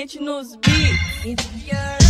Gente nos beats.